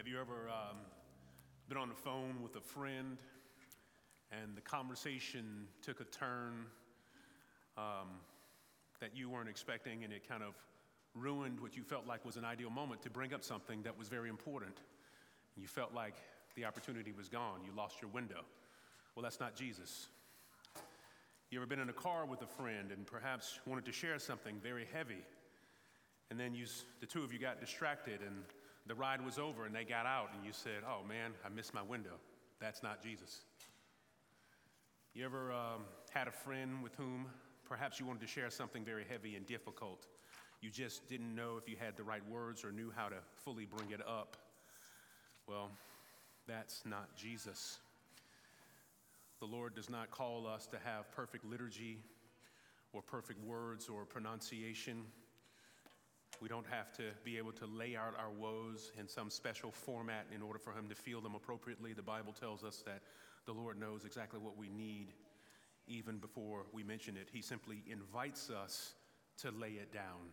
Have you ever um, been on the phone with a friend and the conversation took a turn um, that you weren't expecting and it kind of ruined what you felt like was an ideal moment to bring up something that was very important? You felt like the opportunity was gone, you lost your window. Well, that's not Jesus. You ever been in a car with a friend and perhaps wanted to share something very heavy? And then you, the two of you got distracted and the ride was over and they got out and you said, Oh man, I missed my window. That's not Jesus. You ever um, had a friend with whom perhaps you wanted to share something very heavy and difficult? You just didn't know if you had the right words or knew how to fully bring it up. Well, that's not Jesus. The Lord does not call us to have perfect liturgy or perfect words or pronunciation. We don't have to be able to lay out our woes in some special format in order for Him to feel them appropriately. The Bible tells us that the Lord knows exactly what we need even before we mention it. He simply invites us to lay it down.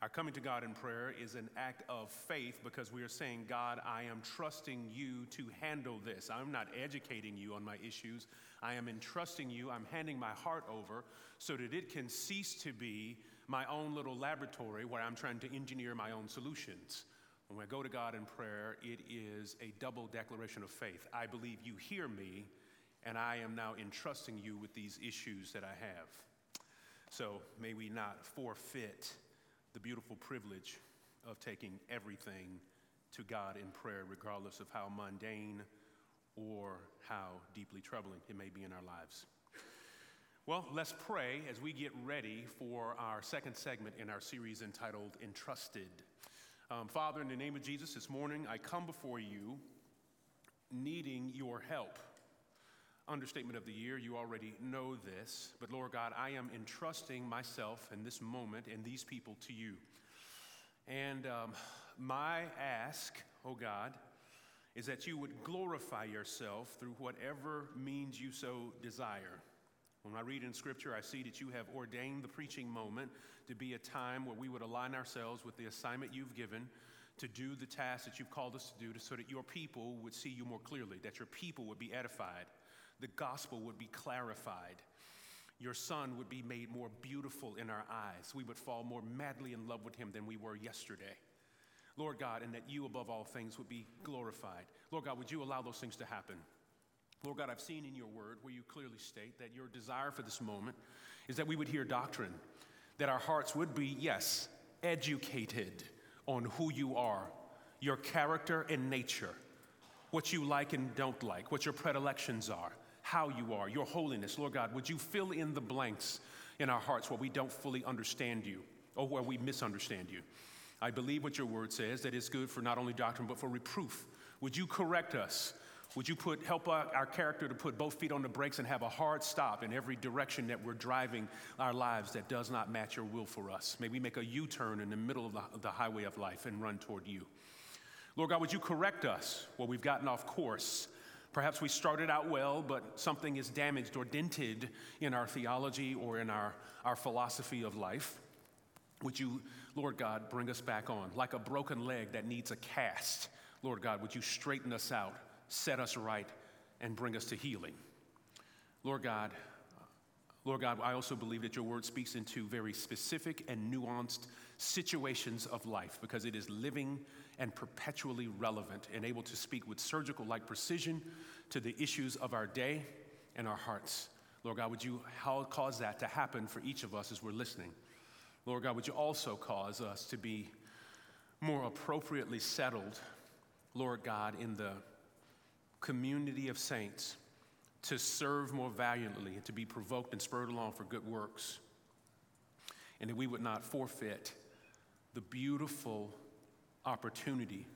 Our coming to God in prayer is an act of faith because we are saying, God, I am trusting you to handle this. I'm not educating you on my issues. I am entrusting you. I'm handing my heart over so that it can cease to be my own little laboratory where I'm trying to engineer my own solutions. When I go to God in prayer, it is a double declaration of faith. I believe you hear me, and I am now entrusting you with these issues that I have. So may we not forfeit the beautiful privilege of taking everything to God in prayer, regardless of how mundane or how deeply troubling it may be in our lives. Well, let's pray as we get ready for our second segment in our series entitled Entrusted. Um, Father, in the name of Jesus, this morning I come before you needing your help. Understatement of the year, you already know this, but Lord God, I am entrusting myself in this moment and these people to you. And um, my ask, oh God, is that you would glorify yourself through whatever means you so desire. When I read in Scripture, I see that you have ordained the preaching moment to be a time where we would align ourselves with the assignment you've given to do the task that you've called us to do, to, so that your people would see you more clearly, that your people would be edified, the gospel would be clarified, your son would be made more beautiful in our eyes. We would fall more madly in love with him than we were yesterday. Lord God, and that you above all things would be glorified. Lord God, would you allow those things to happen? Lord God, I've seen in your word where you clearly state that your desire for this moment is that we would hear doctrine, that our hearts would be, yes, educated on who you are, your character and nature, what you like and don't like, what your predilections are, how you are, your holiness. Lord God, would you fill in the blanks in our hearts where we don't fully understand you or where we misunderstand you? I believe what your word says, that it's good for not only doctrine but for reproof. Would you correct us? Would you put, help our, character to put both feet on the brakes and have a hard stop in every direction that we're driving our lives that does not match your will for us? May we make a U turn in the middle of the, the highway of life and run toward you. Lord God, would you correct us where we've gotten off course? Perhaps we started out well, but something is damaged or dented in our theology or in our, our philosophy of life. Would you, Lord God, bring us back on? Like a broken leg that needs a cast, Lord God, would you straighten us out? Set us right, and bring us to healing. Lord God, Lord God, I also believe that your word speaks into very specific and nuanced situations of life because it is living and perpetually relevant and able to speak with surgical like precision to the issues of our day and our hearts. Lord God, would you cause that to happen for each of us as we're listening? Lord God, would you also cause us to be more appropriately settled, Lord God, in the community of saints to serve more valiantly and to be provoked and spurred along for good works. And that we would not forfeit the beautiful opportunity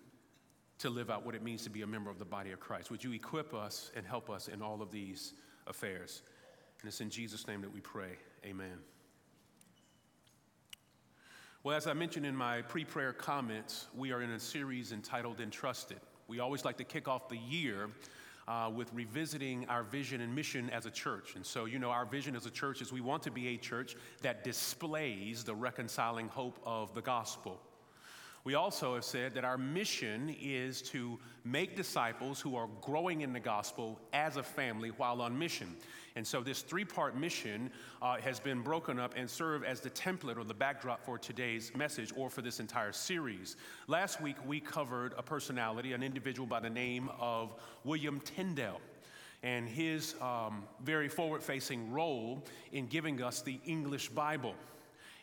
to live out what it means to be a member of the body of Christ. Would you equip us and help us in all of these affairs? And it's in Jesus' name that we pray. Amen. Well, as I mentioned in my pre prayer comments, we are in a series entitled Entrusted. We always like to kick off the year uh, with revisiting our vision and mission as a church. And so, you know, our vision as a church is we want to be a church that displays the reconciling hope of the gospel. We also have said that our mission is to make disciples who are growing in the gospel as a family while on mission. And so this three part mission uh, has been broken up and serve as the template or the backdrop for today's message or for this entire series. Last week, we covered a personality, an individual by the name of William Tyndale and his um, very forward facing role in giving us the English Bible.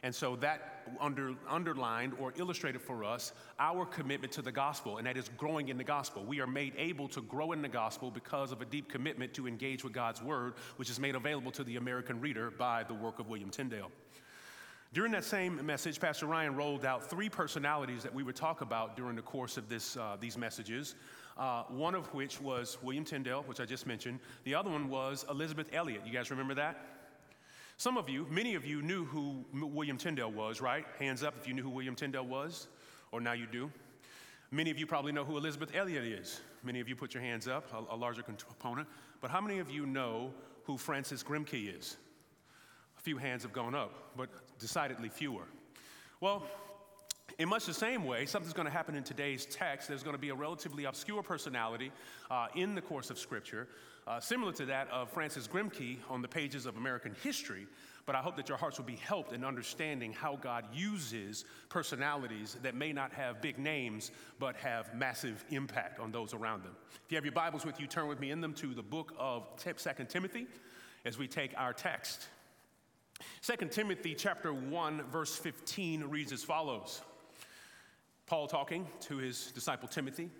And so that under, underlined or illustrated for us our commitment to the gospel, and that is growing in the gospel. We are made able to grow in the gospel because of a deep commitment to engage with God's word, which is made available to the American reader by the work of William Tyndale. During that same message, Pastor Ryan rolled out three personalities that we would talk about during the course of this, uh, these messages. Uh, one of which was William Tyndale, which I just mentioned. The other one was Elisabeth Elliot. You guys remember that? Some of you, many of you knew who William Tyndale was, right? Hands up if you knew who William Tyndale was, or now you do. Many of you probably know who Elisabeth Elliot is. Many of you put your hands up, a, a larger component. But how many of you know who Francis Grimke is? A few hands have gone up, but decidedly fewer. Well, in much the same way, something's going to happen in today's text. There's going to be a relatively obscure personality uh, in the course of Scripture uh, similar to that of Francis Grimke on the pages of American history. But I hope that your hearts will be helped in understanding how God uses personalities that may not have big names, but have massive impact on those around them. If you have your Bibles with you, turn with me in them to the book of 2 Timothy as we take our text. 2 Timothy chapter 1 verse 15 reads as follows. Paul talking to his disciple Timothy,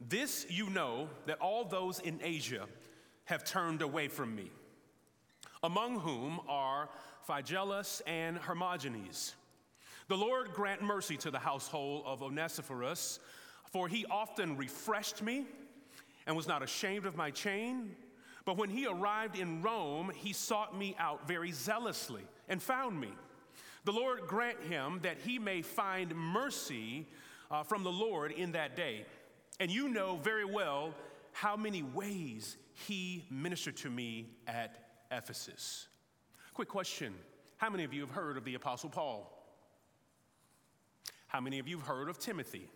"This you know that all those in Asia have turned away from me, among whom are Phygelus and Hermogenes. The Lord grant mercy to the household of Onesiphorus, for he often refreshed me and was not ashamed of my chain. But when he arrived in Rome, he sought me out very zealously and found me. The Lord grant him that he may find mercy uh, from the Lord in that day. And you know very well how many ways he ministered to me at Ephesus. Quick question How many of you have heard of the Apostle Paul? How many of you have heard of Timothy?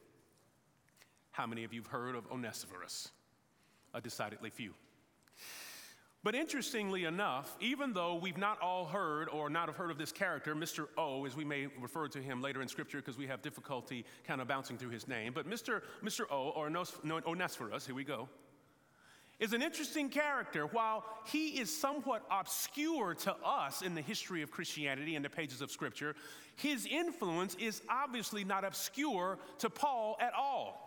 How many of you have heard of Onesiphorus? A decidedly few. But interestingly enough, even though we've not all heard or not have heard of this character, Mr. O, as we may refer to him later in Scripture because we have difficulty kind of bouncing through his name, but Mr. Mr. O, or Onesiphorus, here we go, is an interesting character. While he is somewhat obscure to us in the history of Christianity and the pages of Scripture, his influence is obviously not obscure to Paul at all.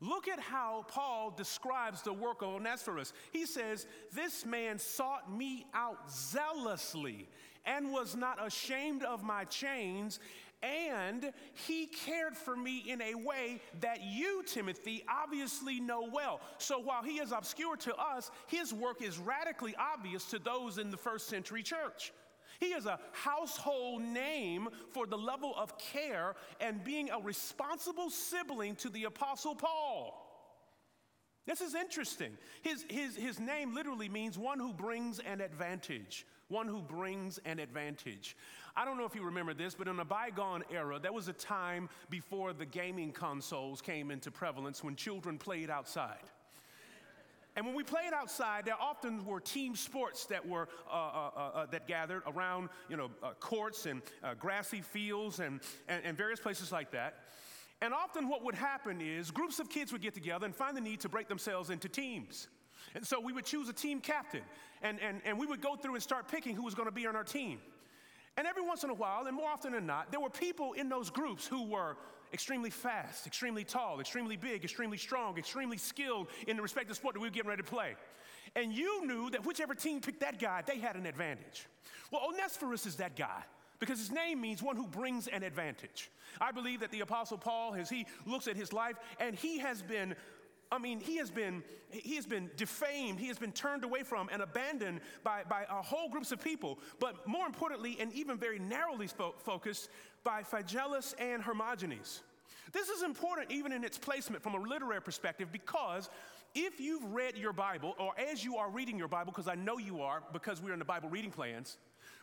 Look at how Paul describes the work of Onesiphorus. He says, This man sought me out zealously and was not ashamed of my chains, and he cared for me in a way that you, Timothy, obviously know well. So while he is obscure to us, his work is radically obvious to those in the first century church. He is a household name for the level of care and being a responsible sibling to the Apostle Paul. This is interesting. His, his, his name literally means one who brings an advantage. One who brings an advantage. I don't know if you remember this, but in a bygone era, there was a time before the gaming consoles came into prevalence when children played outside. And when we played outside, there often were team sports that were uh, uh, uh, uh that gathered around, you know, uh, courts and uh, grassy fields and, and, and various places like that. And often, what would happen is groups of kids would get together and find the need to break themselves into teams. And so we would choose a team captain, and, and, and we would go through and start picking who was going to be on our team. And every once in a while, and more often than not, there were people in those groups who were extremely fast, extremely tall, extremely big, extremely strong, extremely skilled in the respective sport that we were getting ready to play. And you knew that whichever team picked that guy, they had an advantage. Well, Onesiphorus is that guy because his name means one who brings an advantage. I believe that the Apostle Paul, as he looks at his life, and he has been I mean, he has been, he has been defamed, he has been turned away from and abandoned by, by a whole groups of people, but more importantly, and even very narrowly spo- focused, by Phygelus and Hermogenes. This is important even in its placement from a literary perspective because if you've read your Bible, or as you are reading your Bible, because I know you are, because we're in the Bible reading plans,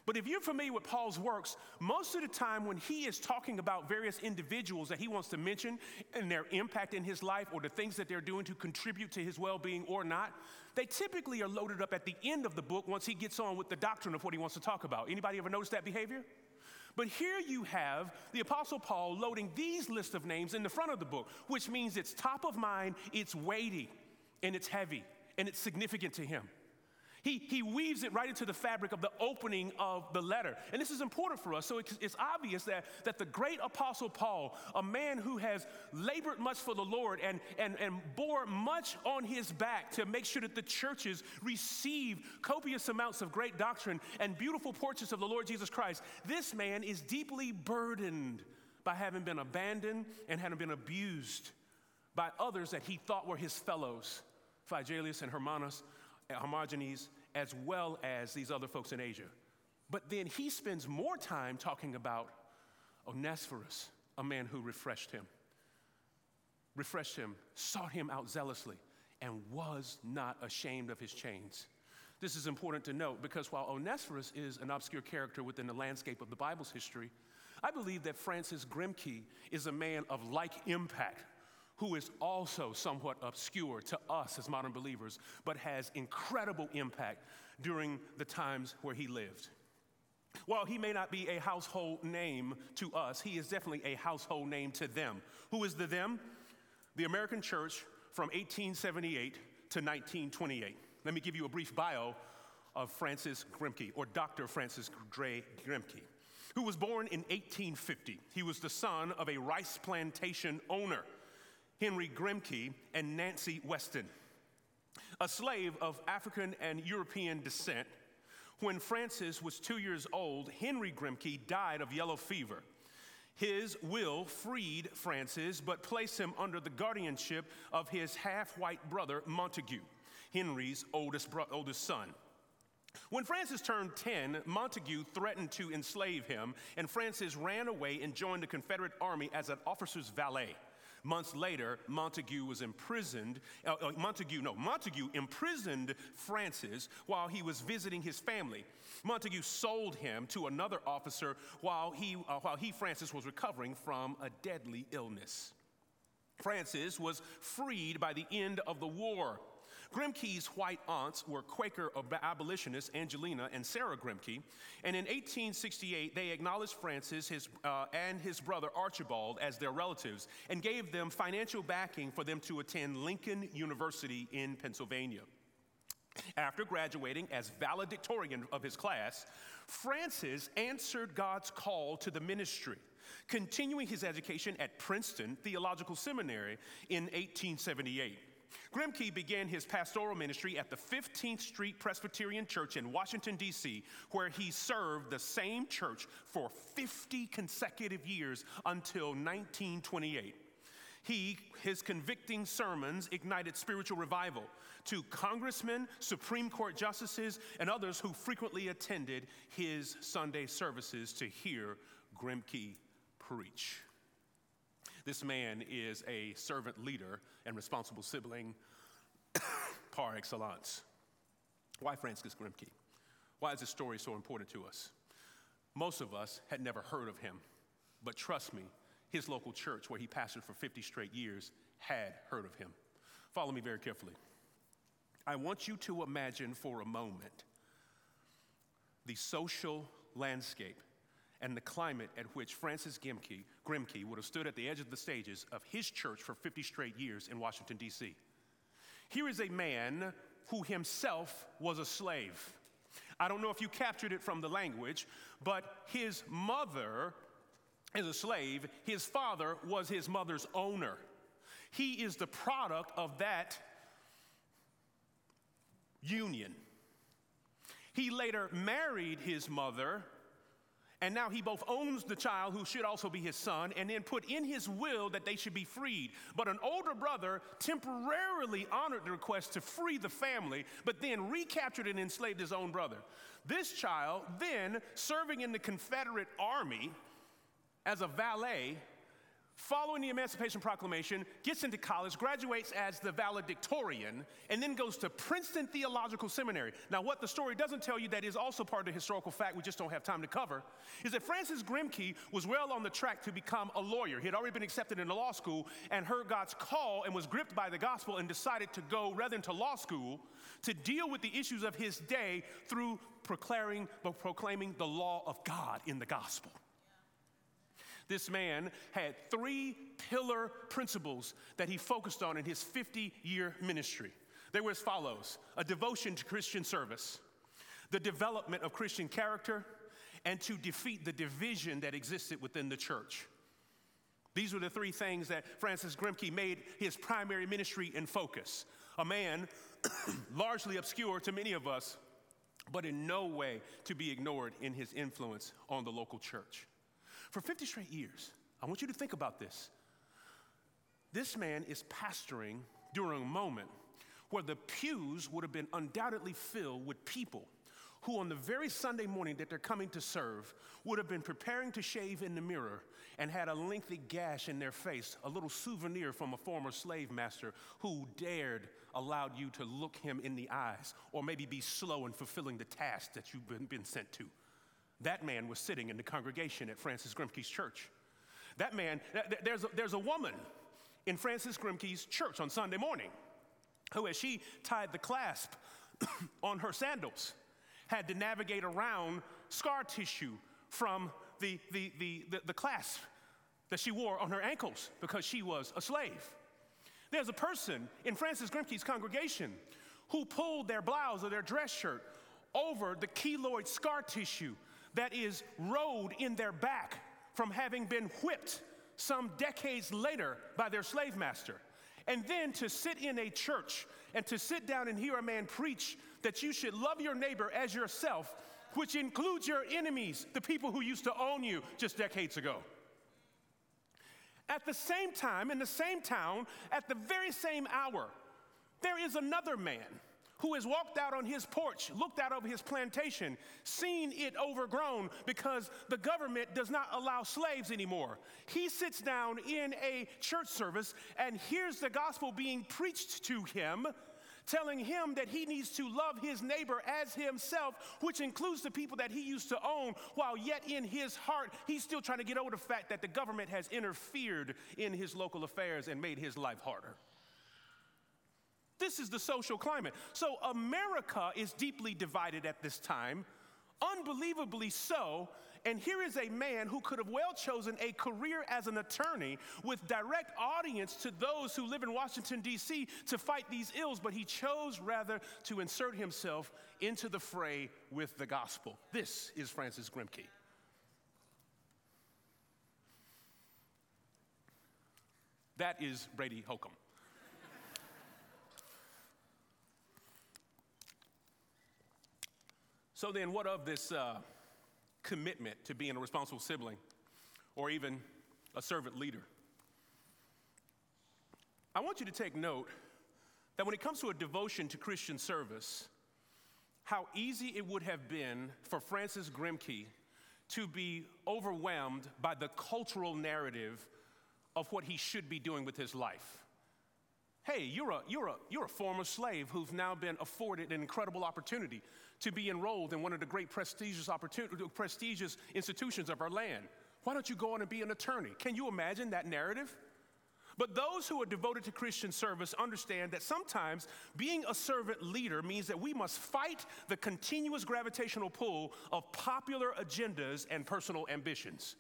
But if you're familiar with Paul's works, most of the time when he is talking about various individuals that he wants to mention and their impact in his life or the things that they're doing to contribute to his well being or not, they typically are loaded up at the end of the book once he gets on with the doctrine of what he wants to talk about. Anybody ever notice that behavior? But here you have the Apostle Paul loading these list of names in the front of the book, which means it's top of mind, it's weighty, and it's heavy, and it's significant to him. He, he weaves it right into the fabric of the opening of the letter. And this is important for us. So it's, it's obvious that, that the great apostle Paul, a man who has labored much for the Lord and, and, and bore much on his back to make sure that the churches receive copious amounts of great doctrine and beautiful portraits of the Lord Jesus Christ, this man is deeply burdened by having been abandoned and having been abused by others that he thought were his fellows, Phygellus and Hermanus, Hermogenes, as well as these other folks in Asia. But then he spends more time talking about Onesiphorus, a man who refreshed him, refreshed him, sought him out zealously, and was not ashamed of his chains. This is important to note because while Onesiphorus is an obscure character within the landscape of the Bible's history, I believe that Francis Grimke is a man of like impact who is also somewhat obscure to us as modern believers, but has incredible impact during the times where he lived. While he may not be a household name to us, he is definitely a household name to them. Who is the them? The American church from 1878 to 1928. Let me give you a brief bio of Francis Grimke, or Dr. Francis Gray Grimke, who was born in 1850. He was the son of a rice plantation owner Henry Grimke, and Nancy Weston. A slave of African and European descent, when Francis was two years old, Henry Grimke died of yellow fever. His will freed Francis, but placed him under the guardianship of his half white brother, Montague, Henry's oldest, bro- oldest son. When Francis turned 10, Montague threatened to enslave him, and Francis ran away and joined the Confederate Army as an officer's valet. Months later, Montague was imprisoned. Uh, uh, Montague, no, Montague imprisoned Francis while he was visiting his family. Montague sold him to another officer while he, uh, while he, Francis, was recovering from a deadly illness. Francis was freed by the end of the war. Grimke's white aunts were Quaker abolitionists Angelina and Sarah Grimke, and in 1868 they acknowledged Francis his, uh, and his brother Archibald as their relatives and gave them financial backing for them to attend Lincoln University in Pennsylvania. After graduating as valedictorian of his class, Francis answered God's call to the ministry, continuing his education at Princeton Theological Seminary in 1878. Grimke began his pastoral ministry at the 15th Street Presbyterian Church in Washington, D.C., where he served the same church for 50 consecutive years until 1928. He, his convicting sermons ignited spiritual revival to congressmen, Supreme Court justices, and others who frequently attended his Sunday services to hear Grimke preach. This man is a servant leader and responsible sibling par excellence. Why Francis Grimke? Why is this story so important to us? Most of us had never heard of him, but trust me, his local church, where he pastored for 50 straight years, had heard of him. Follow me very carefully. I want you to imagine for a moment the social landscape and the climate at which Francis Grimke, would have stood at the edge of the stages of his church for 50 straight years in Washington, D.C. Here is a man who himself was a slave. I don't know if you captured it from the language, but his mother is a slave, his father was his mother's owner. He is the product of that union. He later married his mother and now he both owns the child, who should also be his son, and then put in his will that they should be freed. But an older brother temporarily honored the request to free the family, but then recaptured and enslaved his own brother. This child, then serving in the Confederate Army as a valet, following the Emancipation Proclamation, gets into college, graduates as the valedictorian, and then goes to Princeton Theological Seminary. Now, what the story doesn't tell you that is also part of the historical fact we just don't have time to cover is that Francis Grimke was well on the track to become a lawyer. He had already been accepted into law school and heard God's call and was gripped by the gospel and decided to go rather than to law school to deal with the issues of his day through proclaiming, proclaiming the law of God in the gospel. This man had three pillar principles that he focused on in his 50 year ministry. They were as follows a devotion to Christian service, the development of Christian character, and to defeat the division that existed within the church. These were the three things that Francis Grimke made his primary ministry and focus. A man largely obscure to many of us, but in no way to be ignored in his influence on the local church. For 50 straight years, I want you to think about this. This man is pastoring during a moment where the pews would have been undoubtedly filled with people who, on the very Sunday morning that they're coming to serve, would have been preparing to shave in the mirror and had a lengthy gash in their face, a little souvenir from a former slave master who dared allowed you to look him in the eyes or maybe be slow in fulfilling the task that you've been sent to. That man was sitting in the congregation at Francis Grimke's church. That man, there's a, there's a woman in Francis Grimke's church on Sunday morning who, as she tied the clasp on her sandals, had to navigate around scar tissue from the, the, the, the, the clasp that she wore on her ankles because she was a slave. There's a person in Francis Grimke's congregation who pulled their blouse or their dress shirt over the keloid scar tissue that is rode in their back from having been whipped some decades later by their slave master. And then to sit in a church and to sit down and hear a man preach that you should love your neighbor as yourself, which includes your enemies, the people who used to own you just decades ago. At the same time, in the same town, at the very same hour, there is another man who has walked out on his porch, looked out over his plantation, seen it overgrown because the government does not allow slaves anymore. He sits down in a church service and hears the gospel being preached to him. Telling him that he needs to love his neighbor as himself, which includes the people that he used to own, while yet in his heart, he's still trying to get over the fact that the government has interfered in his local affairs and made his life harder. This is the social climate. So America is deeply divided at this time, unbelievably so. And here is a man who could have well chosen a career as an attorney with direct audience to those who live in Washington, D.C. to fight these ills, but he chose rather to insert himself into the fray with the gospel. This is Francis Grimke. That is Brady Holcomb. So then, what of this uh, commitment to being a responsible sibling or even a servant leader? I want you to take note that when it comes to a devotion to Christian service, how easy it would have been for Francis Grimke to be overwhelmed by the cultural narrative of what he should be doing with his life. Hey, you're a, you're, a, you're a former slave who's now been afforded an incredible opportunity to be enrolled in one of the great prestigious, prestigious institutions of our land. Why don't you go on and be an attorney? Can you imagine that narrative? But those who are devoted to Christian service understand that sometimes being a servant leader means that we must fight the continuous gravitational pull of popular agendas and personal ambitions.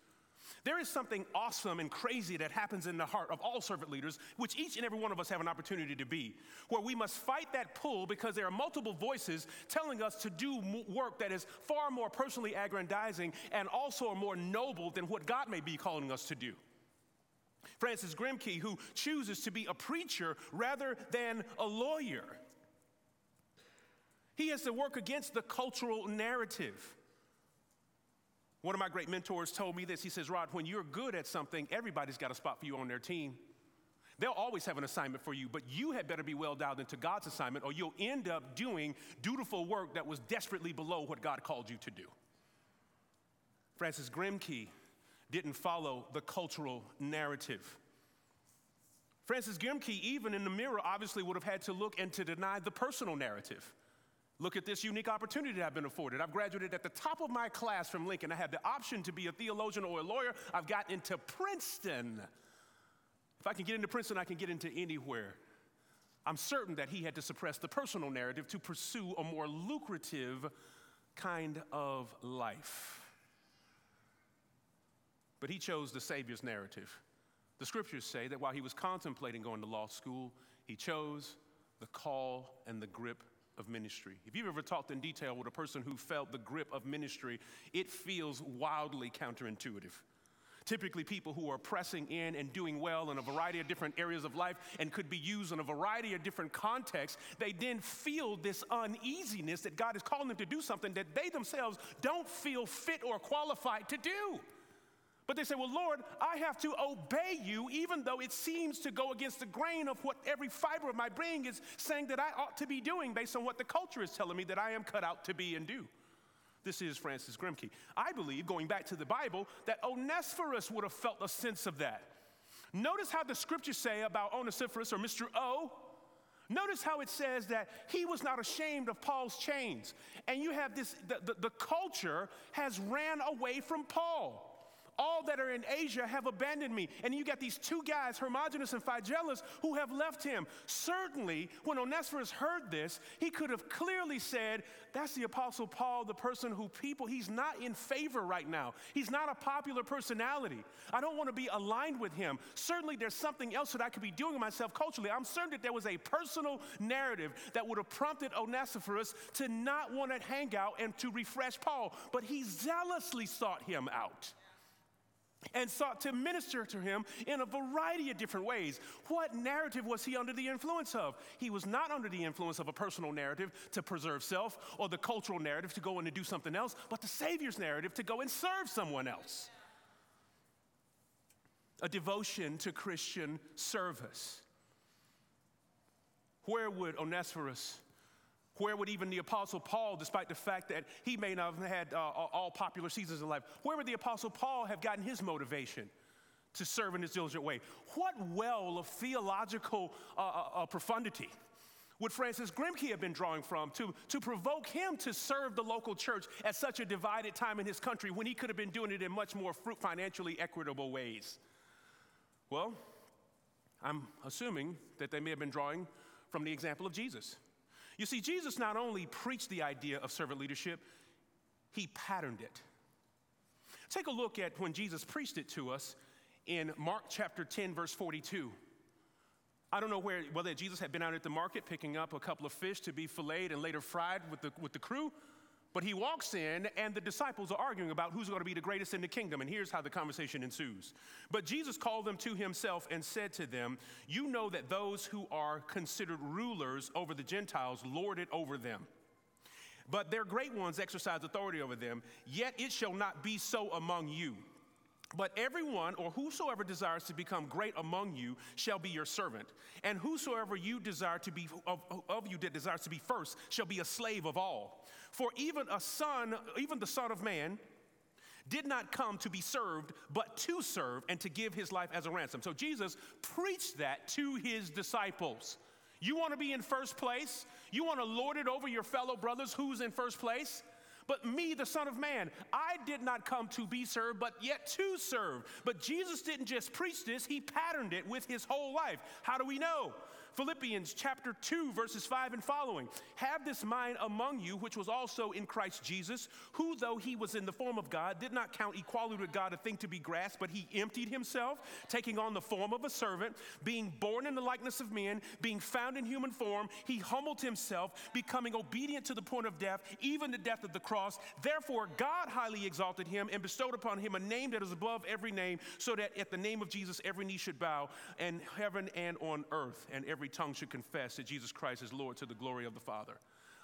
There is something awesome and crazy that happens in the heart of all servant leaders, which each and every one of us have an opportunity to be, where we must fight that pull because there are multiple voices telling us to do work that is far more personally aggrandizing and also more noble than what God may be calling us to do. Francis Grimke, who chooses to be a preacher rather than a lawyer, he has to work against the cultural narrative. One of my great mentors told me this. He says, Rod, when you're good at something, everybody's got a spot for you on their team. They'll always have an assignment for you, but you had better be well dialed into God's assignment, or you'll end up doing dutiful work that was desperately below what God called you to do. Francis Grimke didn't follow the cultural narrative. Francis Grimke, even in the mirror, obviously would have had to look and to deny the personal narrative. Look at this unique opportunity I've been afforded. I've graduated at the top of my class from Lincoln. I had the option to be a theologian or a lawyer. I've got into Princeton. If I can get into Princeton, I can get into anywhere. I'm certain that he had to suppress the personal narrative to pursue a more lucrative kind of life. But he chose the Savior's narrative. The scriptures say that while he was contemplating going to law school, he chose the call and the grip of ministry. If you've ever talked in detail with a person who felt the grip of ministry, it feels wildly counterintuitive. Typically, people who are pressing in and doing well in a variety of different areas of life and could be used in a variety of different contexts, they then feel this uneasiness that God is calling them to do something that they themselves don't feel fit or qualified to do. But they say, Well, Lord, I have to obey you, even though it seems to go against the grain of what every fiber of my being is saying that I ought to be doing based on what the culture is telling me that I am cut out to be and do. This is Francis Grimke. I believe, going back to the Bible, that Onesiphorus would have felt a sense of that. Notice how the scriptures say about Onesiphorus or Mr. O. Notice how it says that he was not ashamed of Paul's chains. And you have this, the, the, the culture has ran away from Paul all that are in Asia have abandoned me. And you got these two guys, Hermogenes and Phygellus, who have left him. Certainly, when Onesiphorus heard this, he could have clearly said, That's the Apostle Paul, the person who people, he's not in favor right now. He's not a popular personality. I don't want to be aligned with him. Certainly, there's something else that I could be doing myself culturally. I'm certain that there was a personal narrative that would have prompted Onesiphorus to not want to hang out and to refresh Paul, but he zealously sought him out and sought to minister to him in a variety of different ways. What narrative was he under the influence of? He was not under the influence of a personal narrative to preserve self or the cultural narrative to go in and do something else, but the Savior's narrative to go and serve someone else. A devotion to Christian service. Where would Onesiphorus where would even the Apostle Paul, despite the fact that he may not have had uh, all popular seasons in life, where would the Apostle Paul have gotten his motivation to serve in this diligent way? What well of theological uh, uh, uh, profundity would Francis Grimke have been drawing from to, to provoke him to serve the local church at such a divided time in his country when he could have been doing it in much more fruit, financially equitable ways? Well, I'm assuming that they may have been drawing from the example of Jesus. You see, Jesus not only preached the idea of servant leadership, he patterned it. Take a look at when Jesus preached it to us in Mark chapter 10, verse 42. I don't know where, whether Jesus had been out at the market picking up a couple of fish to be filleted and later fried with the, with the crew, but he walks in, and the disciples are arguing about who's going to be the greatest in the kingdom. And here's how the conversation ensues. But Jesus called them to himself and said to them, You know that those who are considered rulers over the Gentiles lord it over them. But their great ones exercise authority over them, yet it shall not be so among you. But everyone or whosoever desires to become great among you shall be your servant. And whosoever you desire to be of, of, you that desires to be first shall be a slave of all. For even a son, even the Son of Man, did not come to be served, but to serve and to give his life as a ransom. So Jesus preached that to his disciples. You want to be in first place? You want to lord it over your fellow brothers who's in first place? But me, the Son of Man, I did not come to be served, but yet to serve. But Jesus didn't just preach this, he patterned it with his whole life. How do we know? Philippians chapter 2, verses 5 and following. Have this mind among you, which was also in Christ Jesus, who, though he was in the form of God, did not count equality with God a thing to be grasped, but he emptied himself, taking on the form of a servant, being born in the likeness of men, being found in human form. He humbled himself, becoming obedient to the point of death, even the death of the cross. Therefore, God highly exalted him and bestowed upon him a name that is above every name, so that at the name of Jesus every knee should bow, in heaven and on earth, and every every tongue should confess that Jesus Christ is Lord to the glory of the Father.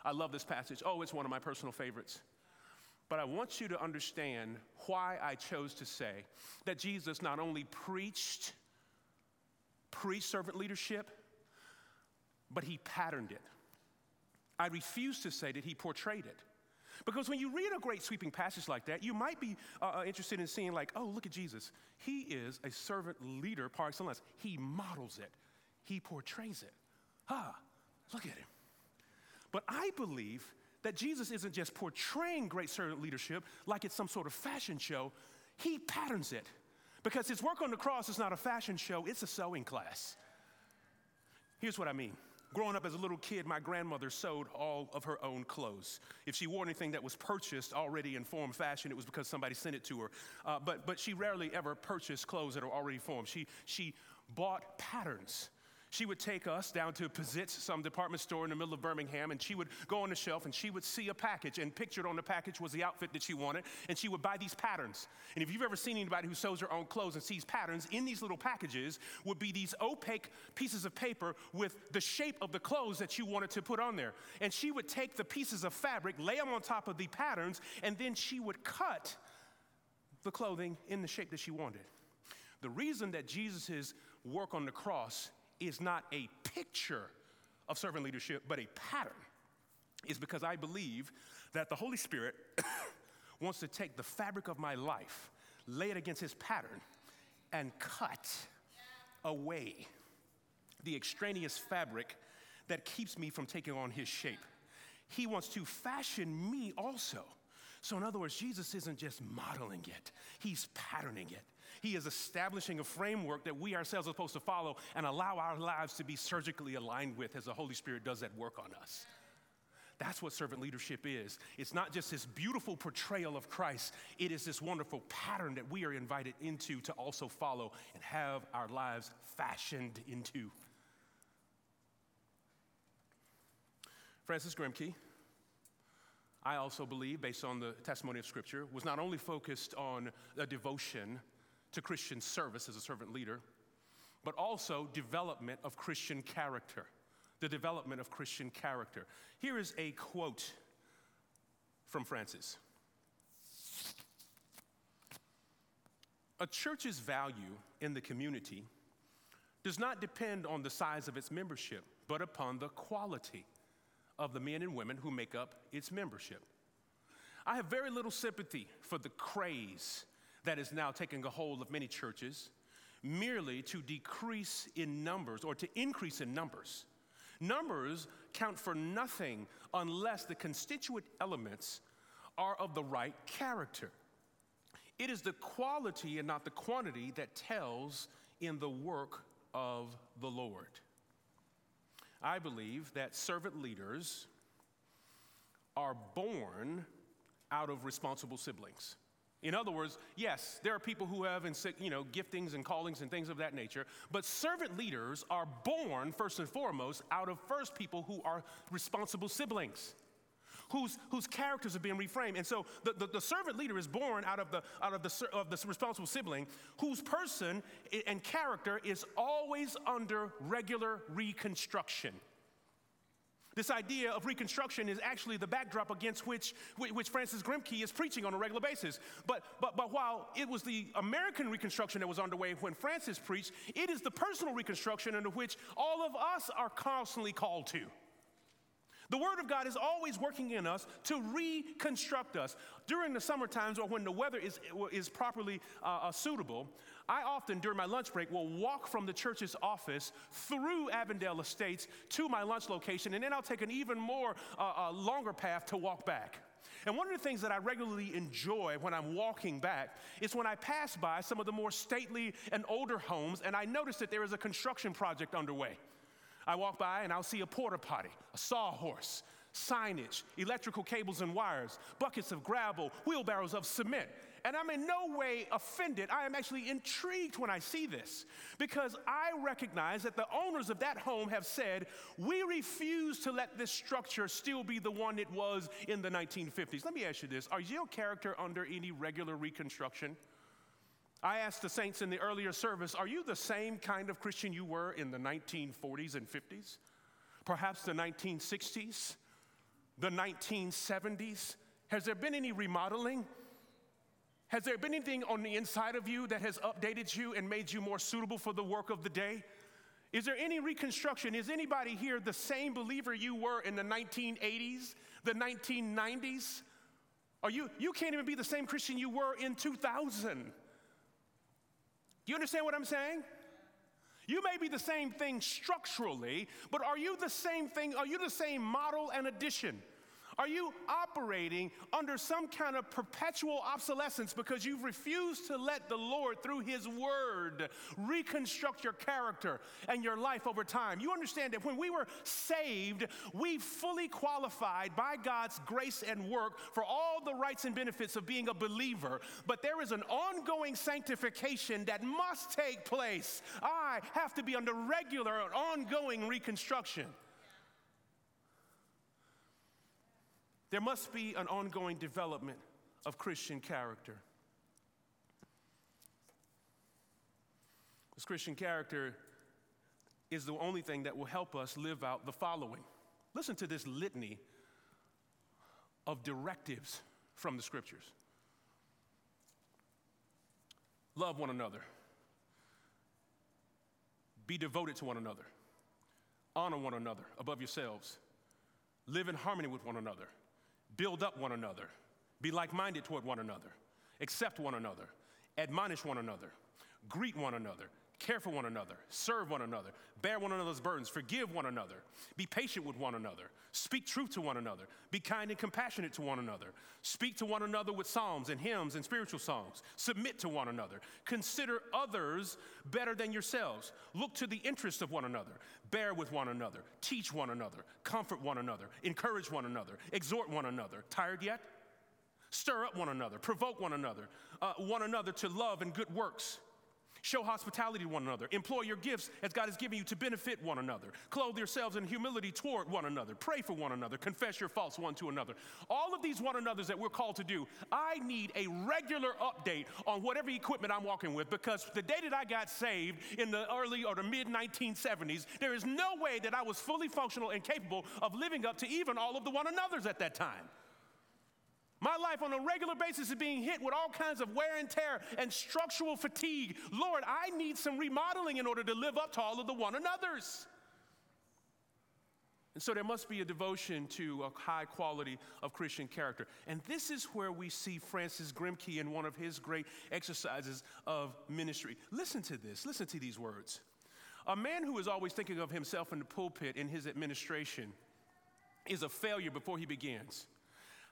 I love this passage. Oh, it's one of my personal favorites. But I want you to understand why I chose to say that Jesus not only preached pre servant leadership, but he patterned it. I refuse to say that he portrayed it. Because when you read a great sweeping passage like that, you might be uh, uh, interested in seeing, like, oh, look at Jesus. He is a servant leader par excellence. He models it, he portrays it. Ah, look at him. But I believe that Jesus isn't just portraying great servant leadership like it's some sort of fashion show, he patterns it. Because his work on the cross is not a fashion show, it's a sewing class. Here's what I mean. Growing up as a little kid, my grandmother sewed all of her own clothes. If she wore anything that was purchased already in form fashion, it was because somebody sent it to her. Uh, but, but she rarely ever purchased clothes that are already formed. She, she bought patterns. She would take us down to Pizitz, some department store in the middle of Birmingham, and she would go on the shelf and she would see a package, and pictured on the package was the outfit that she wanted, and she would buy these patterns. And if you've ever seen anybody who sews their own clothes and sees patterns, in these little packages would be these opaque pieces of paper with the shape of the clothes that you wanted to put on there. And she would take the pieces of fabric, lay them on top of the patterns, and then she would cut the clothing in the shape that she wanted. The reason that Jesus' work on the cross is not a picture of servant leadership, but a pattern, is because I believe that the Holy Spirit wants to take the fabric of my life, lay it against his pattern, and cut away the extraneous fabric that keeps me from taking on his shape. He wants to fashion me also. So, in other words, Jesus isn't just modeling it, he's patterning it. He is establishing a framework that we ourselves are supposed to follow and allow our lives to be surgically aligned with as the Holy Spirit does that work on us. That's what servant leadership is. It's not just this beautiful portrayal of Christ, it is this wonderful pattern that we are invited into to also follow and have our lives fashioned into. Francis Grimke, I also believe, based on the testimony of Scripture, was not only focused on a devotion to Christian service as a servant leader, but also development of Christian character. The development of Christian character. Here is a quote from Francis A church's value in the community does not depend on the size of its membership, but upon the quality of the men and women who make up its membership. I have very little sympathy for the craze that is now taking a hold of many churches merely to decrease in numbers or to increase in numbers. Numbers count for nothing unless the constituent elements are of the right character. It is the quality and not the quantity that tells in the work of the Lord. I believe that servant leaders are born out of responsible siblings. In other words, yes, there are people who have you know, giftings and callings and things of that nature, but servant leaders are born, first and foremost, out of first people who are responsible siblings. Whose, whose characters are being reframed. And so the, the, the, servant leader is born out of, the, out of, the, of the responsible sibling whose person and character is always under regular reconstruction. This idea of reconstruction is actually the backdrop against which, which Francis Grimke is preaching on a regular basis. But, but, but while it was the American reconstruction that was underway when Francis preached, it is the personal reconstruction under which all of us are constantly called to. The Word of God is always working in us to reconstruct us. During the summer times or when the weather is, is properly uh, uh, suitable, I often, during my lunch break, will walk from the church's office through Avondale Estates to my lunch location, and then I'll take an even more uh, uh longer path to walk back. And one of the things that I regularly enjoy when I'm walking back is when I pass by some of the more stately and older homes and I notice that there is a construction project underway. I walk by and I'll see a porta potty, a sawhorse, signage, electrical cables and wires, buckets of gravel, wheelbarrows of cement. And I'm in no way offended. I am actually intrigued when I see this because I recognize that the owners of that home have said, we refuse to let this structure still be the one it was in the 1950s. Let me ask you this Are your character under any regular reconstruction? I asked the saints in the earlier service, are you the same kind of Christian you were in the 1940s and 50s? Perhaps the 1960s? The 1970s? Has there been any remodeling? Has there been anything on the inside of you that has updated you and made you more suitable for the work of the day? Is there any reconstruction? Is anybody here the same believer you were in the 1980s, the 1990s? Or you, you can't even be the same Christian you were in 2000. Do you understand what I'm saying? You may be the same thing structurally, but are you the same thing? Are you the same model and addition? Are you operating under some kind of perpetual obsolescence because you've refused to let the Lord, through His Word, reconstruct your character and your life over time? You understand that when we were saved, we fully qualified by God's grace and work for all the rights and benefits of being a believer, but there is an ongoing sanctification that must take place. I have to be under regular, ongoing reconstruction. There must be an ongoing development of Christian character. This Christian character is the only thing that will help us live out the following. Listen to this litany of directives from the scriptures. Love one another, be devoted to one another, honor one another above yourselves, live in harmony with one another build up one another, be like minded toward one another, accept one another, admonish one another, greet one another, care for one another, serve one another, bear one another's burdens, forgive one another, be patient with one another, speak truth to one another, be kind and compassionate to one another, speak to one another with psalms and hymns and spiritual songs, submit to one another, consider others better than yourselves, look to the interests of one another, bear with one another, teach one another, comfort one another, encourage one another, exhort one another. Tired yet? Stir up one another, provoke one another, uh, one another to love and good works Show hospitality to one another. Employ your gifts as God has given you to benefit one another. Clothe yourselves in humility toward one another. Pray for one another. Confess your faults one to another. All of these one another's that we're called to do, I need a regular update on whatever equipment I'm walking with because the day that I got saved in the early or the mid 1970s, there is no way that I was fully functional and capable of living up to even all of the one another's at that time. My life on a regular basis is being hit with all kinds of wear and tear and structural fatigue. Lord, I need some remodeling in order to live up to all of the one another's. And so there must be a devotion to a high quality of Christian character. And this is where we see Francis Grimke in one of his great exercises of ministry. Listen to this, listen to these words. A man who is always thinking of himself in the pulpit in his administration is a failure before he begins.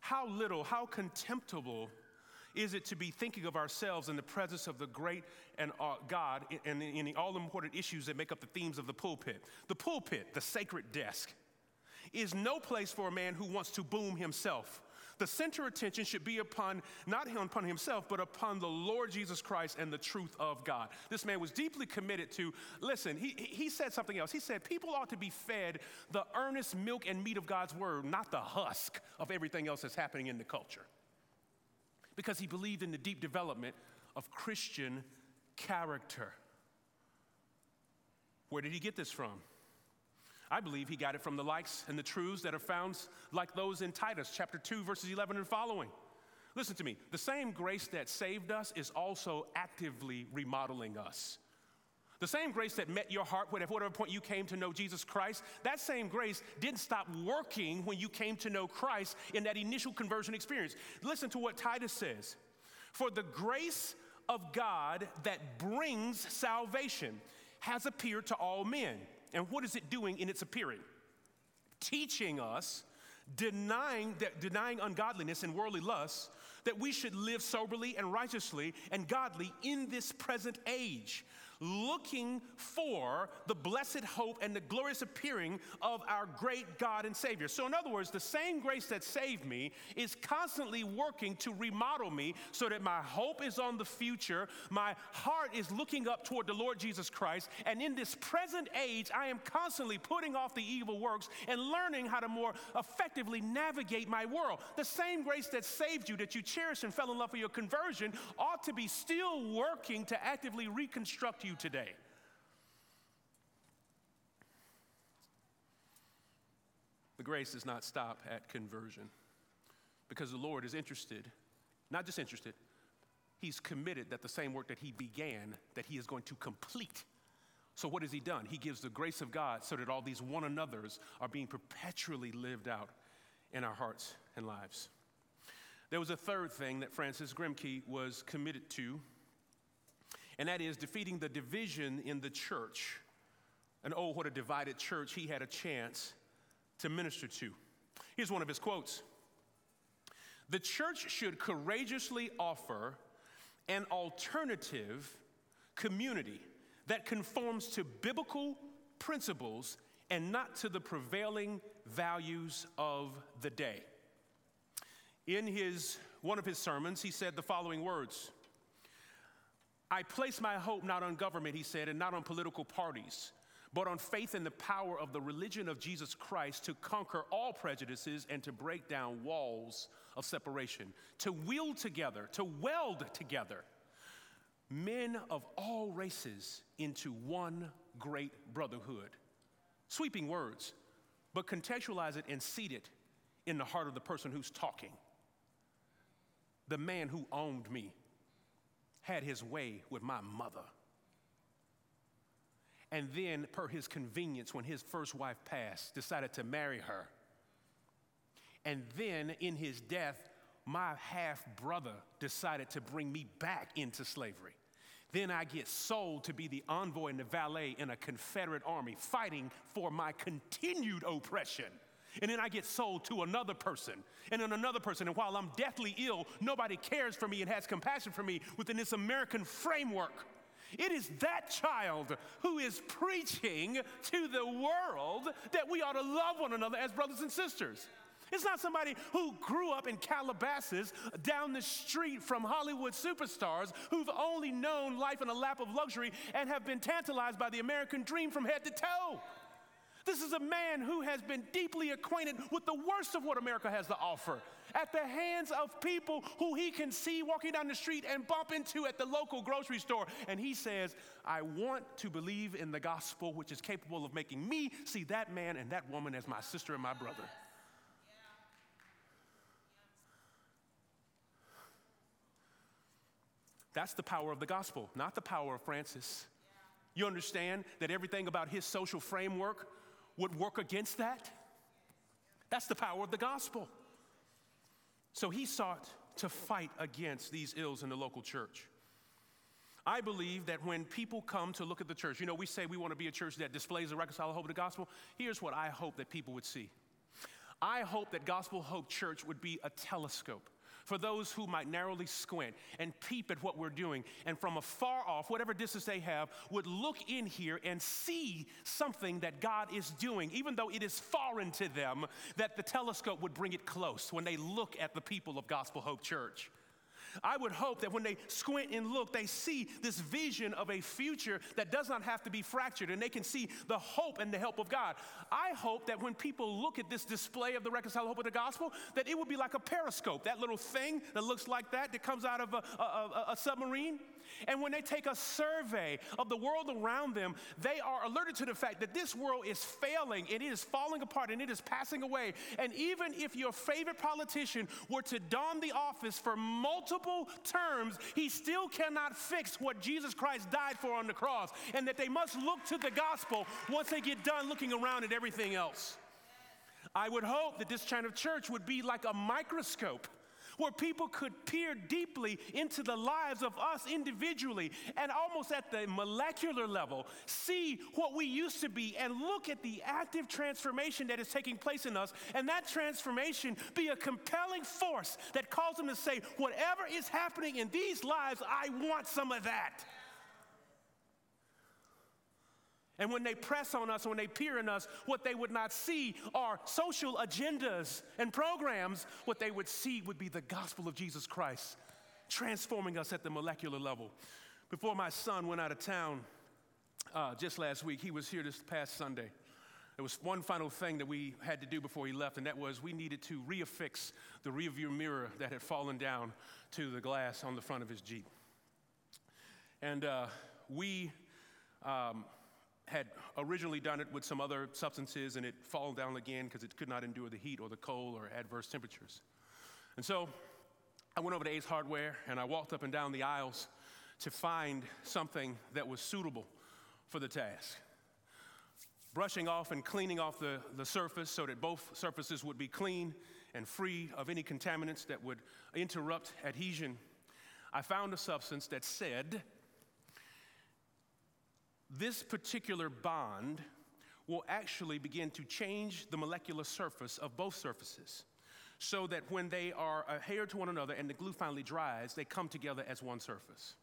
How little, how contemptible is it to be thinking of ourselves in the presence of the great and uh, God and in the all important issues that make up the themes of the pulpit? The pulpit, the sacred desk, is no place for a man who wants to boom himself. The center attention should be upon not upon himself, but upon the Lord Jesus Christ and the truth of God. This man was deeply committed to, listen, he, he said something else. He said, People ought to be fed the earnest milk and meat of God's word, not the husk of everything else that's happening in the culture. Because he believed in the deep development of Christian character. Where did he get this from? I believe he got it from the likes and the truths that are found like those in Titus chapter 2, verses 11 and following. Listen to me. The same grace that saved us is also actively remodeling us. The same grace that met your heart at whatever point you came to know Jesus Christ, that same grace didn't stop working when you came to know Christ in that initial conversion experience. Listen to what Titus says. For the grace of God that brings salvation has appeared to all men and what is it doing in its appearing? Teaching us, denying, that, denying ungodliness and worldly lusts, that we should live soberly and righteously and godly in this present age looking for the blessed hope and the glorious appearing of our great God and Savior. So, in other words, the same grace that saved me is constantly working to remodel me so that my hope is on the future, my heart is looking up toward the Lord Jesus Christ, and in this present age, I am constantly putting off the evil works and learning how to more effectively navigate my world. The same grace that saved you, that you cherished and fell in love with your conversion, ought to be still working to actively reconstruct you you today. The grace does not stop at conversion because the Lord is interested, not just interested, He's committed that the same work that He began, that He is going to complete. So, what has He done? He gives the grace of God so that all these one another's are being perpetually lived out in our hearts and lives. there was a third thing that Francis Grimke was committed to, and that is defeating the division in the church. And oh, what a divided church he had a chance to minister to. Here's one of his quotes The church should courageously offer an alternative community that conforms to biblical principles and not to the prevailing values of the day. In his, one of his sermons, he said the following words I place my hope not on government, he said, and not on political parties, but on faith in the power of the religion of Jesus Christ to conquer all prejudices and to break down walls of separation, to wield together, to weld together men of all races into one great brotherhood. Sweeping words, but contextualize it and seat it in the heart of the person who's talking. The man who owned me had his way with my mother. And then, per his convenience, when his first wife passed, decided to marry her. And then, in his death, my half brother decided to bring me back into slavery. Then I get sold to be the envoy and the valet in a Confederate army fighting for my continued oppression. And then I get sold to another person and then another person. And while I'm deathly ill, nobody cares for me and has compassion for me within this American framework. It is that child who is preaching to the world that we ought to love one another as brothers and sisters. It's not somebody who grew up in Calabasas down the street from Hollywood superstars who've only known life in a lap of luxury and have been tantalized by the American dream from head to toe. This is a man who has been deeply acquainted with the worst of what America has to offer at the hands of people who he can see walking down the street and bump into at the local grocery store. And he says, I want to believe in the gospel, which is capable of making me see that man and that woman as my sister and my brother. That's the power of the gospel, not the power of Francis. You understand that everything about his social framework would work against that? That's the power of the gospel. So he sought to fight against these ills in the local church. I believe that when people come to look at the church, you know, we say we want to be a church that displays the reconciled hope of the gospel. Here's what I hope that people would see I hope that Gospel Hope Church would be a telescope for those who might narrowly squint and peep at what we're doing, and from afar off, whatever distance they have, would look in here and see something that God is doing, even though it is foreign to them, that the telescope would bring it close when they look at the people of Gospel Hope Church. I would hope that when they squint and look, they see this vision of a future that does not have to be fractured and they can see the hope and the help of God. I hope that when people look at this display of the reconciled hope of the gospel, that it would be like a periscope, that little thing that looks like that, that comes out of a, a, a, a submarine. And when they take a survey of the world around them, they are alerted to the fact that this world is failing and it is falling apart and it is passing away. And even if your favorite politician were to don the office for multiple terms, he still cannot fix what Jesus Christ died for on the cross. And that they must look to the gospel once they get done looking around at everything else. I would hope that this kind of church would be like a microscope where people could peer deeply into the lives of us individually and almost at the molecular level see what we used to be and look at the active transformation that is taking place in us. And that transformation be a compelling force that calls them to say, whatever is happening in these lives, I want some of that. And when they press on us, when they peer in us, what they would not see are social agendas and programs. What they would see would be the gospel of Jesus Christ, transforming us at the molecular level. Before my son went out of town uh, just last week, he was here this past Sunday. There was one final thing that we had to do before he left, and that was we needed to reaffix the rearview mirror that had fallen down to the glass on the front of his Jeep. And uh, we um, had originally done it with some other substances and it fallen down again because it could not endure the heat or the cold or adverse temperatures. And so I went over to Ace Hardware and I walked up and down the aisles to find something that was suitable for the task. Brushing off and cleaning off the, the surface so that both surfaces would be clean and free of any contaminants that would interrupt adhesion, I found a substance that said this particular bond will actually begin to change the molecular surface of both surfaces so that when they are adhered to one another and the glue finally dries, they come together as one surface.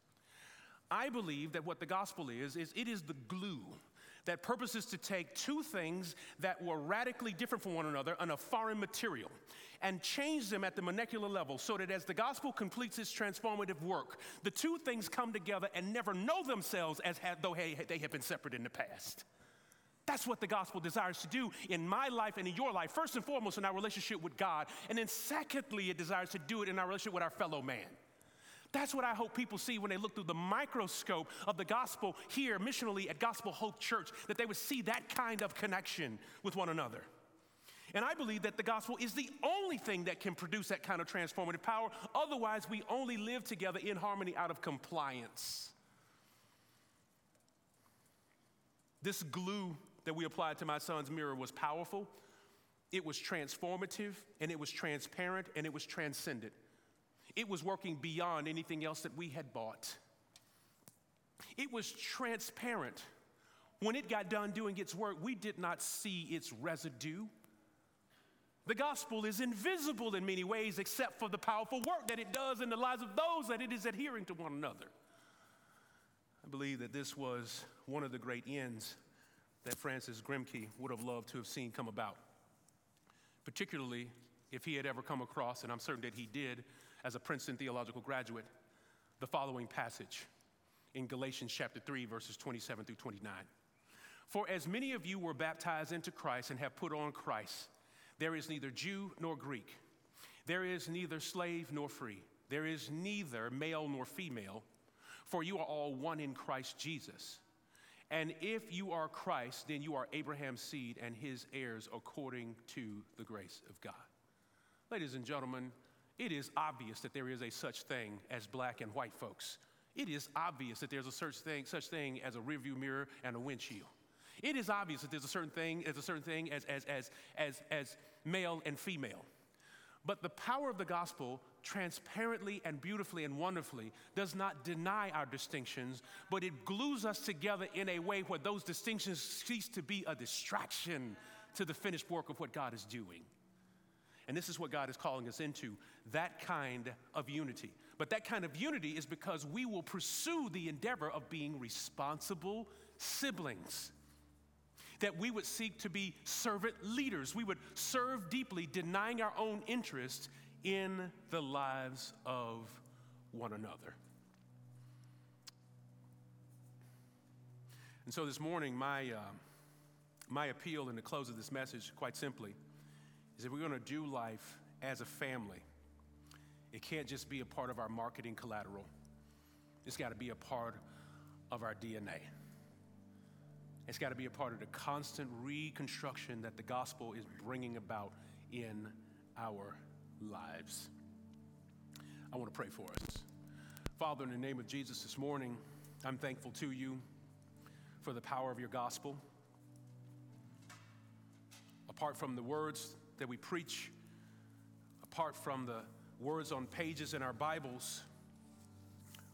I believe that what the gospel is, is it is the glue that purposes to take two things that were radically different from one another on a foreign material and change them at the molecular level so that as the gospel completes its transformative work, the two things come together and never know themselves as though they have been separate in the past. That's what the gospel desires to do in my life and in your life, first and foremost in our relationship with God. And then, secondly, it desires to do it in our relationship with our fellow man. That's what I hope people see when they look through the microscope of the gospel here, missionally at Gospel Hope Church, that they would see that kind of connection with one another. And I believe that the gospel is the only thing that can produce that kind of transformative power. Otherwise, we only live together in harmony out of compliance. This glue that we applied to my son's mirror was powerful, it was transformative, and it was transparent, and it was transcendent. It was working beyond anything else that we had bought. It was transparent. When it got done doing its work, we did not see its residue. The gospel is invisible in many ways, except for the powerful work that it does in the lives of those that it is adhering to one another. I believe that this was one of the great ends that Francis Grimke would have loved to have seen come about, particularly if he had ever come across, and I'm certain that he did as a Princeton theological graduate, the following passage in Galatians chapter 3, verses 27 through 29. For as many of you were baptized into Christ and have put on Christ, there is neither Jew nor Greek, there is neither slave nor free, there is neither male nor female, for you are all one in Christ Jesus. And if you are Christ, then you are Abraham's seed and his heirs according to the grace of God. Ladies and gentlemen, it is obvious that there is a such thing as black and white folks. It is obvious that there's a such thing, such thing as a rearview mirror and a windshield. It is obvious that there's a certain thing, a certain thing as, as, as, as, as male and female. But the power of the gospel, transparently and beautifully and wonderfully, does not deny our distinctions, but it glues us together in a way where those distinctions cease to be a distraction to the finished work of what God is doing. And this is what God is calling us into that kind of unity. But that kind of unity is because we will pursue the endeavor of being responsible siblings that we would seek to be servant leaders. We would serve deeply, denying our own interests in the lives of one another. And so this morning, my, uh, my appeal in the close of this message, quite simply, is that we're going to do life as a family. It can't just be a part of our marketing collateral, it's got to be a part of our DNA. It's got to be a part of the constant reconstruction that the gospel is bringing about in our lives. I want to pray for us. Father, in the name of Jesus this morning, I'm thankful to you for the power of your gospel. Apart from the words that we preach, apart from the words on pages in our Bibles,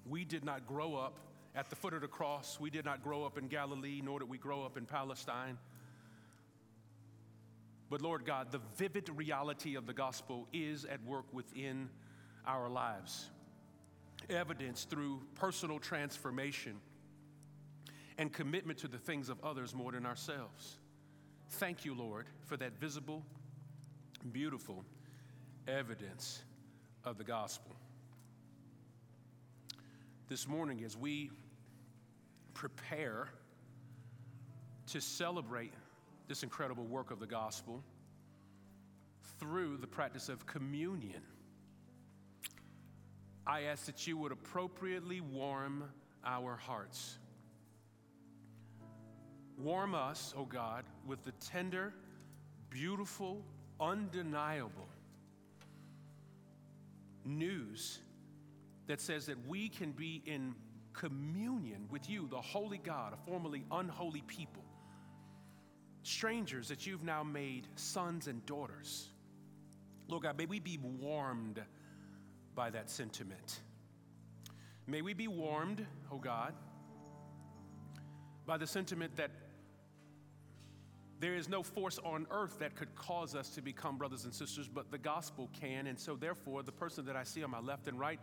we did not grow up at the foot of the cross. We did not grow up in Galilee, nor did we grow up in Palestine. But Lord God, the vivid reality of the gospel is at work within our lives, evidenced through personal transformation and commitment to the things of others more than ourselves. Thank you, Lord, for that visible, beautiful evidence of the gospel. This morning, as we prepare to celebrate this incredible work of the gospel through the practice of communion. I ask that you would appropriately warm our hearts. Warm us, O oh God, with the tender, beautiful, undeniable news that says that we can be in communion with you, the holy God, a formerly unholy people, strangers that you've now made sons and daughters. Lord God, may we be warmed by that sentiment. May we be warmed, oh God, by the sentiment that there is no force on earth that could cause us to become brothers and sisters, but the gospel can. And so, therefore, the person that I see on my left and right,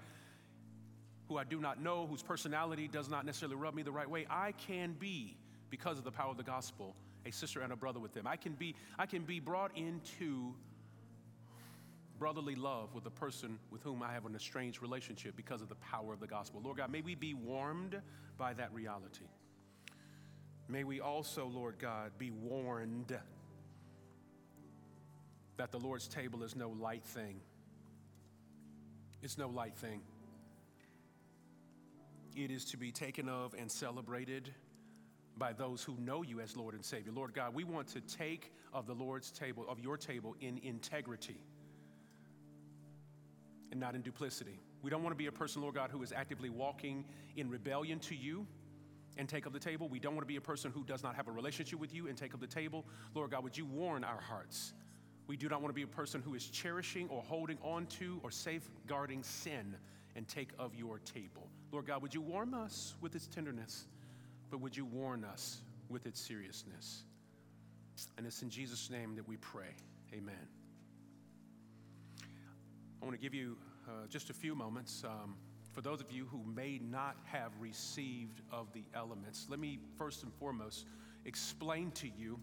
who I do not know, whose personality does not necessarily rub me the right way, I can be, because of the power of the gospel, a sister and a brother with them. I can be, I can be brought into brotherly love with a person with whom I have an estranged relationship because of the power of the gospel. Lord God, may we be warmed by that reality. May we also, Lord God, be warned that the Lord's table is no light thing. It's no light thing. It is to be taken of and celebrated by those who know you as Lord and Savior. Lord God, we want to take of the Lord's table, of your table, in integrity and not in duplicity. We don't want to be a person, Lord God, who is actively walking in rebellion to you and take up the table. We don't want to be a person who does not have a relationship with you and take up the table. Lord God, would you warn our hearts? We do not want to be a person who is cherishing or holding on to or safeguarding sin and take of your table. Lord God, would you warm us with its tenderness, but would you warn us with its seriousness? And it's in Jesus' name that we pray. Amen. I want to give you uh, just a few moments. Um, for those of you who may not have received of the elements, let me first and foremost explain to you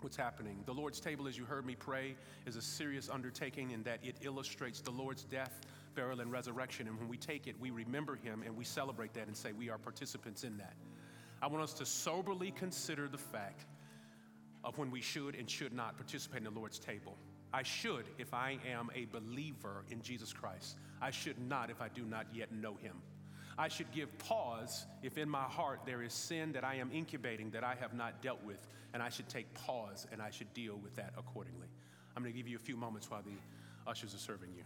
what's happening. The Lord's table, as you heard me pray, is a serious undertaking in that it illustrates the Lord's death, burial, and resurrection. And when we take it, we remember him and we celebrate that and say we are participants in that. I want us to soberly consider the fact of when we should and should not participate in the Lord's table. I should if I am a believer in Jesus Christ. I should not if I do not yet know him. I should give pause if in my heart there is sin that I am incubating that I have not dealt with, and I should take pause and I should deal with that accordingly. I'm going to give you a few moments while the ushers are serving you.